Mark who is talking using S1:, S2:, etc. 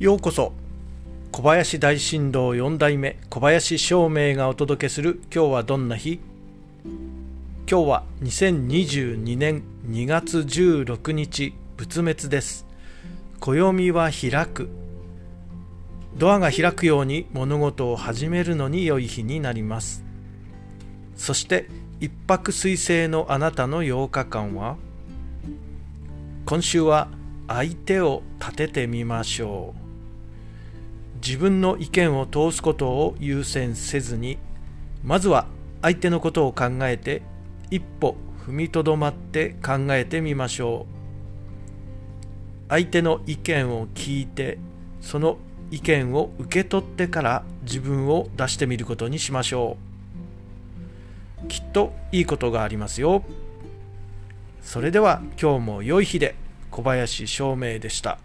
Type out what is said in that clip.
S1: ようこそ。小林大震動4代目小林照明がお届けする今日はどんな日？今日は2022年2月16日仏滅です。暦は開く。ドアが開くように物事を始めるのに良い日になります。そして一泊水星のあなたの8日間は？今週は相手を立ててみましょう。自分の意見を通すことを優先せずにまずは相手のことを考えて一歩踏みとどまって考えてみましょう。相手の意見を聞いてその意見を受け取ってから自分を出してみることにしましょう。きっといいことがありますよ。それでは今日も良い日で小林照明でした。